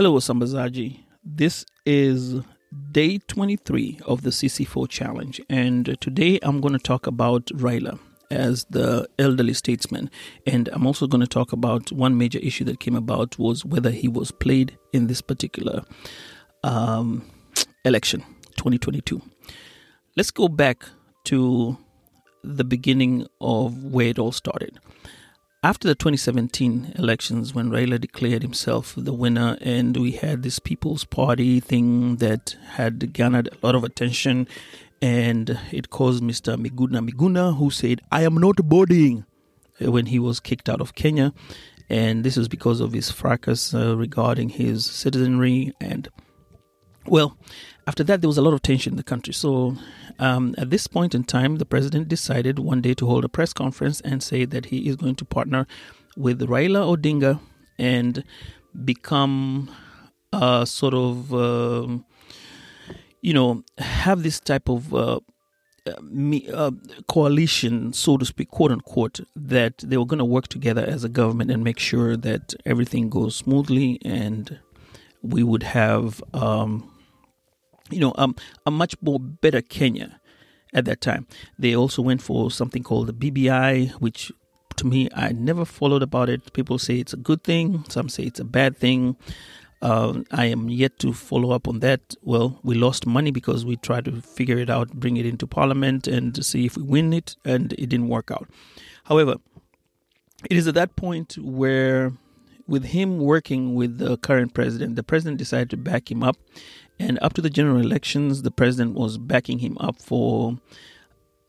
Hello, Wasambazaji. This is day 23 of the CC4 challenge, and today I'm going to talk about Raila as the elderly statesman, and I'm also going to talk about one major issue that came about was whether he was played in this particular um, election, 2022. Let's go back to the beginning of where it all started. After the 2017 elections, when Raila declared himself the winner, and we had this People's Party thing that had garnered a lot of attention, and it caused Mr. Miguna Miguna, who said, I am not boarding, when he was kicked out of Kenya. And this was because of his fracas uh, regarding his citizenry. And, well, after that, there was a lot of tension in the country. So, um, at this point in time, the president decided one day to hold a press conference and say that he is going to partner with Raila Odinga and become a sort of, um, you know, have this type of uh, uh, coalition, so to speak, quote unquote, that they were going to work together as a government and make sure that everything goes smoothly and we would have. Um, you know, um, a much more better Kenya at that time. They also went for something called the BBI, which to me, I never followed about it. People say it's a good thing, some say it's a bad thing. Uh, I am yet to follow up on that. Well, we lost money because we tried to figure it out, bring it into parliament, and see if we win it, and it didn't work out. However, it is at that point where, with him working with the current president, the president decided to back him up and up to the general elections, the president was backing him up for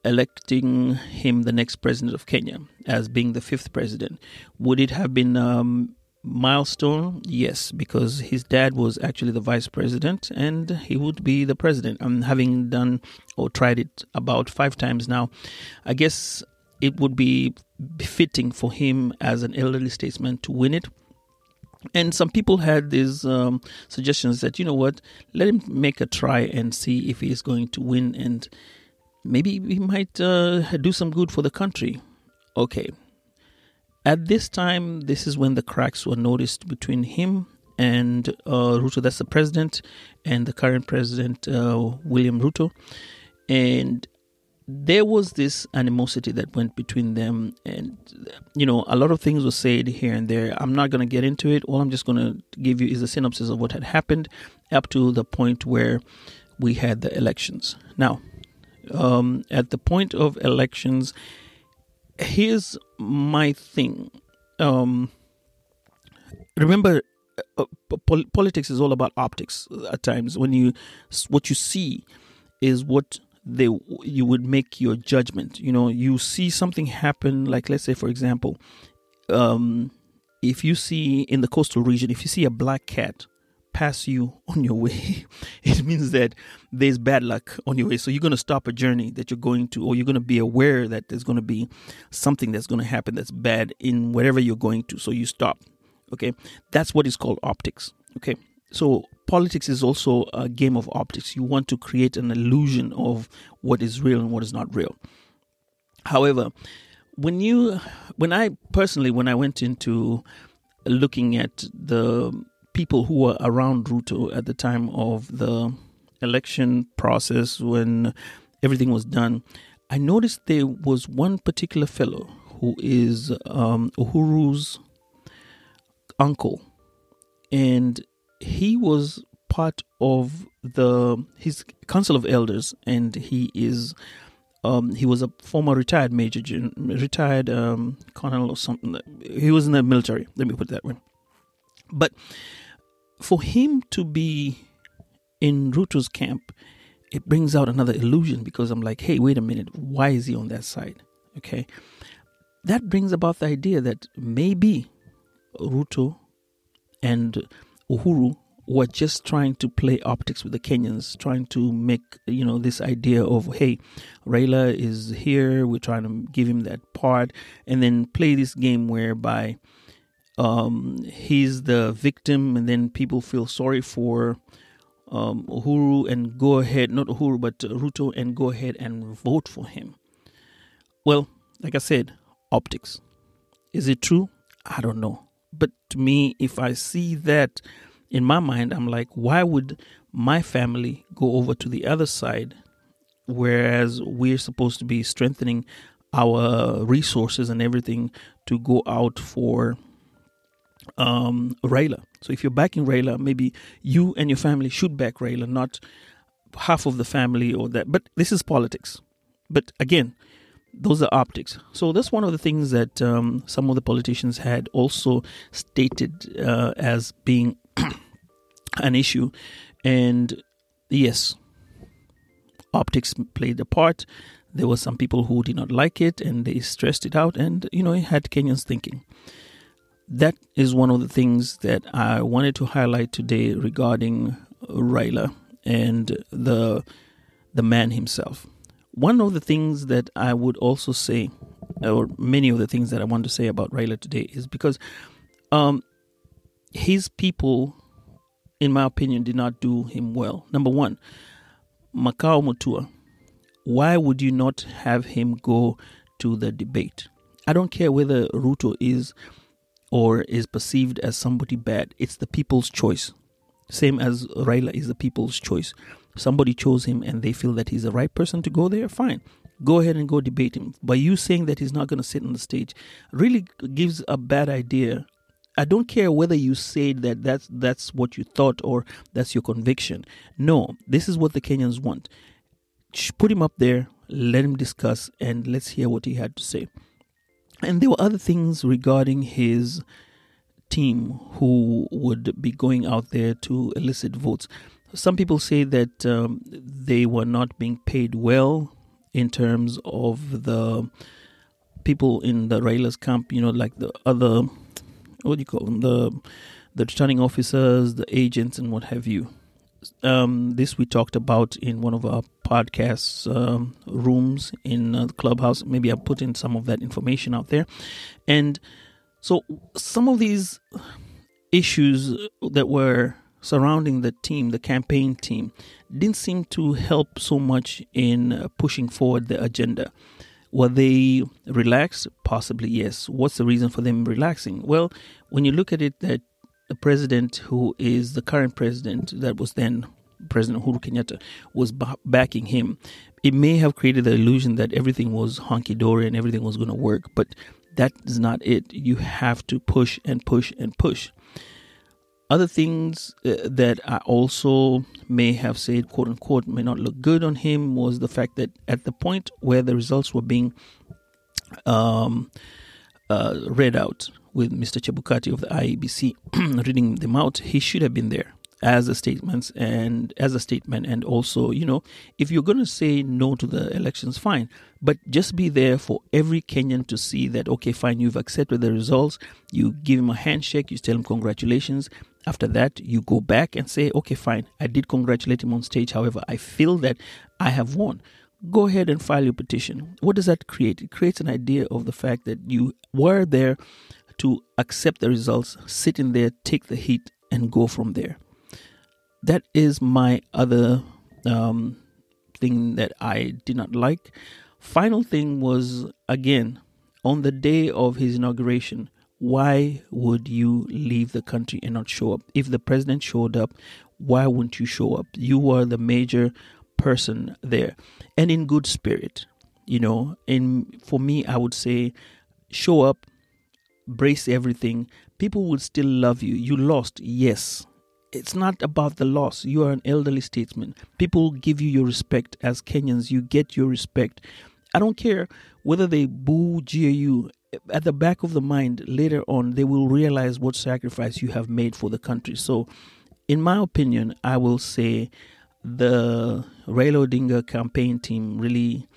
electing him the next president of Kenya as being the fifth president. Would it have been a milestone? Yes, because his dad was actually the vice president and he would be the president. I'm having done or tried it about five times now. I guess it would be befitting for him as an elderly statesman to win it and some people had these um, suggestions that, you know what, let him make a try and see if he is going to win and maybe he might uh, do some good for the country. Okay. At this time, this is when the cracks were noticed between him and uh, Ruto, that's the president, and the current president, uh, William Ruto. And there was this animosity that went between them and you know a lot of things were said here and there. I'm not going to get into it. All i'm just going to give you is a synopsis of what had happened up to the point where we had the elections. Now um, at the point of elections here's my thing. Um, remember uh, pol- politics is all about optics at times. When you what you see is what they you would make your judgment. You know you see something happen like let's say for example um if you see in the coastal region if you see a black cat pass you on your way it means that there's bad luck on your way. So you're going to stop a journey that you're going to or you're going to be aware that there's going to be something that's going to happen that's bad in wherever you're going to. So you stop okay? That's what is called optics okay? So politics is also a game of optics. You want to create an illusion of what is real and what is not real. However, when you, when I personally, when I went into looking at the people who were around Ruto at the time of the election process, when everything was done, I noticed there was one particular fellow who is um, Uhuru's uncle, and he was part of the his council of elders, and he is um, he was a former retired major, retired um, colonel or something. He was in the military. Let me put it that way. But for him to be in Ruto's camp it brings out another illusion because I'm like, hey, wait a minute, why is he on that side? Okay. That brings about the idea that maybe Ruto and Uhuru were just trying to play optics with the Kenyans, trying to make you know this idea of hey, Raila is here, we're trying to give him that part, and then play this game whereby um, he's the victim, and then people feel sorry for um, Uhuru and go ahead, not Uhuru, but Ruto, and go ahead and vote for him. Well, like I said, optics. Is it true? I don't know. But to me, if I see that in my mind, I'm like, why would my family go over to the other side, whereas we're supposed to be strengthening our resources and everything to go out for um, Raila? So if you're backing Raila, maybe you and your family should back Raila, not half of the family or that. But this is politics. But again, those are optics. So that's one of the things that um, some of the politicians had also stated uh, as being an issue. And yes, optics played a part. There were some people who did not like it and they stressed it out, and you know, it had Kenyans thinking. That is one of the things that I wanted to highlight today regarding Raila and the the man himself. One of the things that I would also say, or many of the things that I want to say about Raila today, is because um, his people in my opinion, did not do him well. Number one, Makau Mutua. Why would you not have him go to the debate? I don't care whether Ruto is or is perceived as somebody bad. It's the people's choice. Same as Raila is the people's choice. Somebody chose him and they feel that he's the right person to go there, fine. Go ahead and go debate him. But you saying that he's not going to sit on the stage really gives a bad idea I don't care whether you said that that's that's what you thought or that's your conviction. No, this is what the Kenyans want. Put him up there, let him discuss, and let's hear what he had to say. And there were other things regarding his team who would be going out there to elicit votes. Some people say that um, they were not being paid well in terms of the people in the Raila's camp, you know, like the other what do you call them the the returning officers, the agents, and what have you. Um, this we talked about in one of our podcast um, rooms in uh, the clubhouse. Maybe I'll put in some of that information out there. And so some of these issues that were surrounding the team, the campaign team, didn't seem to help so much in uh, pushing forward the agenda. Were they relaxed? Possibly yes. What's the reason for them relaxing? Well, when you look at it, that the president who is the current president, that was then President Uhuru Kenyatta, was backing him, it may have created the illusion that everything was honky dory and everything was going to work. But that is not it. You have to push and push and push. Other things uh, that I also may have said, quote unquote, may not look good on him was the fact that at the point where the results were being um, uh, read out with Mr. Chebukati of the IEBC reading them out, he should have been there as a statement and as a statement and also you know if you're going to say no to the elections fine but just be there for every kenyan to see that okay fine you've accepted the results you give him a handshake you tell him congratulations after that, you go back and say, okay, fine, I did congratulate him on stage. However, I feel that I have won. Go ahead and file your petition. What does that create? It creates an idea of the fact that you were there to accept the results, sit in there, take the heat, and go from there. That is my other um, thing that I did not like. Final thing was again on the day of his inauguration why would you leave the country and not show up? If the president showed up, why wouldn't you show up? You were the major person there and in good spirit. You know, and for me, I would say show up, brace everything. People will still love you. You lost, yes. It's not about the loss. You are an elderly statesman. People give you your respect as Kenyans. You get your respect. I don't care whether they boo, you at the back of the mind later on they will realize what sacrifice you have made for the country so in my opinion i will say the Raila Odinga campaign team really,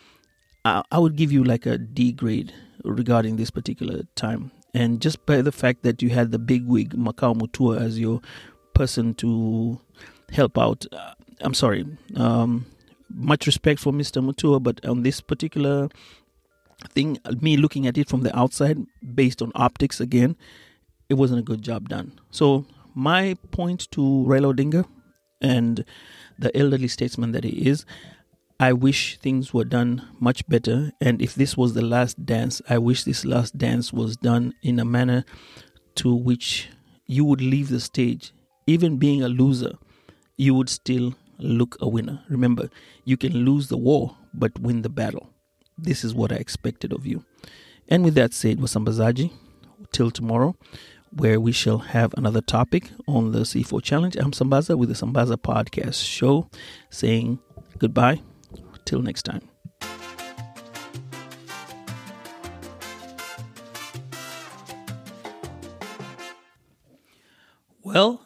I, I would give you like a D grade regarding this particular time. And just by the fact that you had the big wig Makau Mutua as your person to help out, uh, I'm sorry. Um, much respect for Mr. Mutua, but on this particular thing, me looking at it from the outside, based on optics again, it wasn't a good job done. So my point to Raila Odinga and the elderly statesman that he is, I wish things were done much better. And if this was the last dance, I wish this last dance was done in a manner to which you would leave the stage, even being a loser, you would still look a winner. Remember, you can lose the war, but win the battle. This is what I expected of you. And with that said, Wasambazaji, till tomorrow, where we shall have another topic on the C4 Challenge. I'm Sambaza with the Sambaza Podcast Show, saying goodbye. Till next time. Well,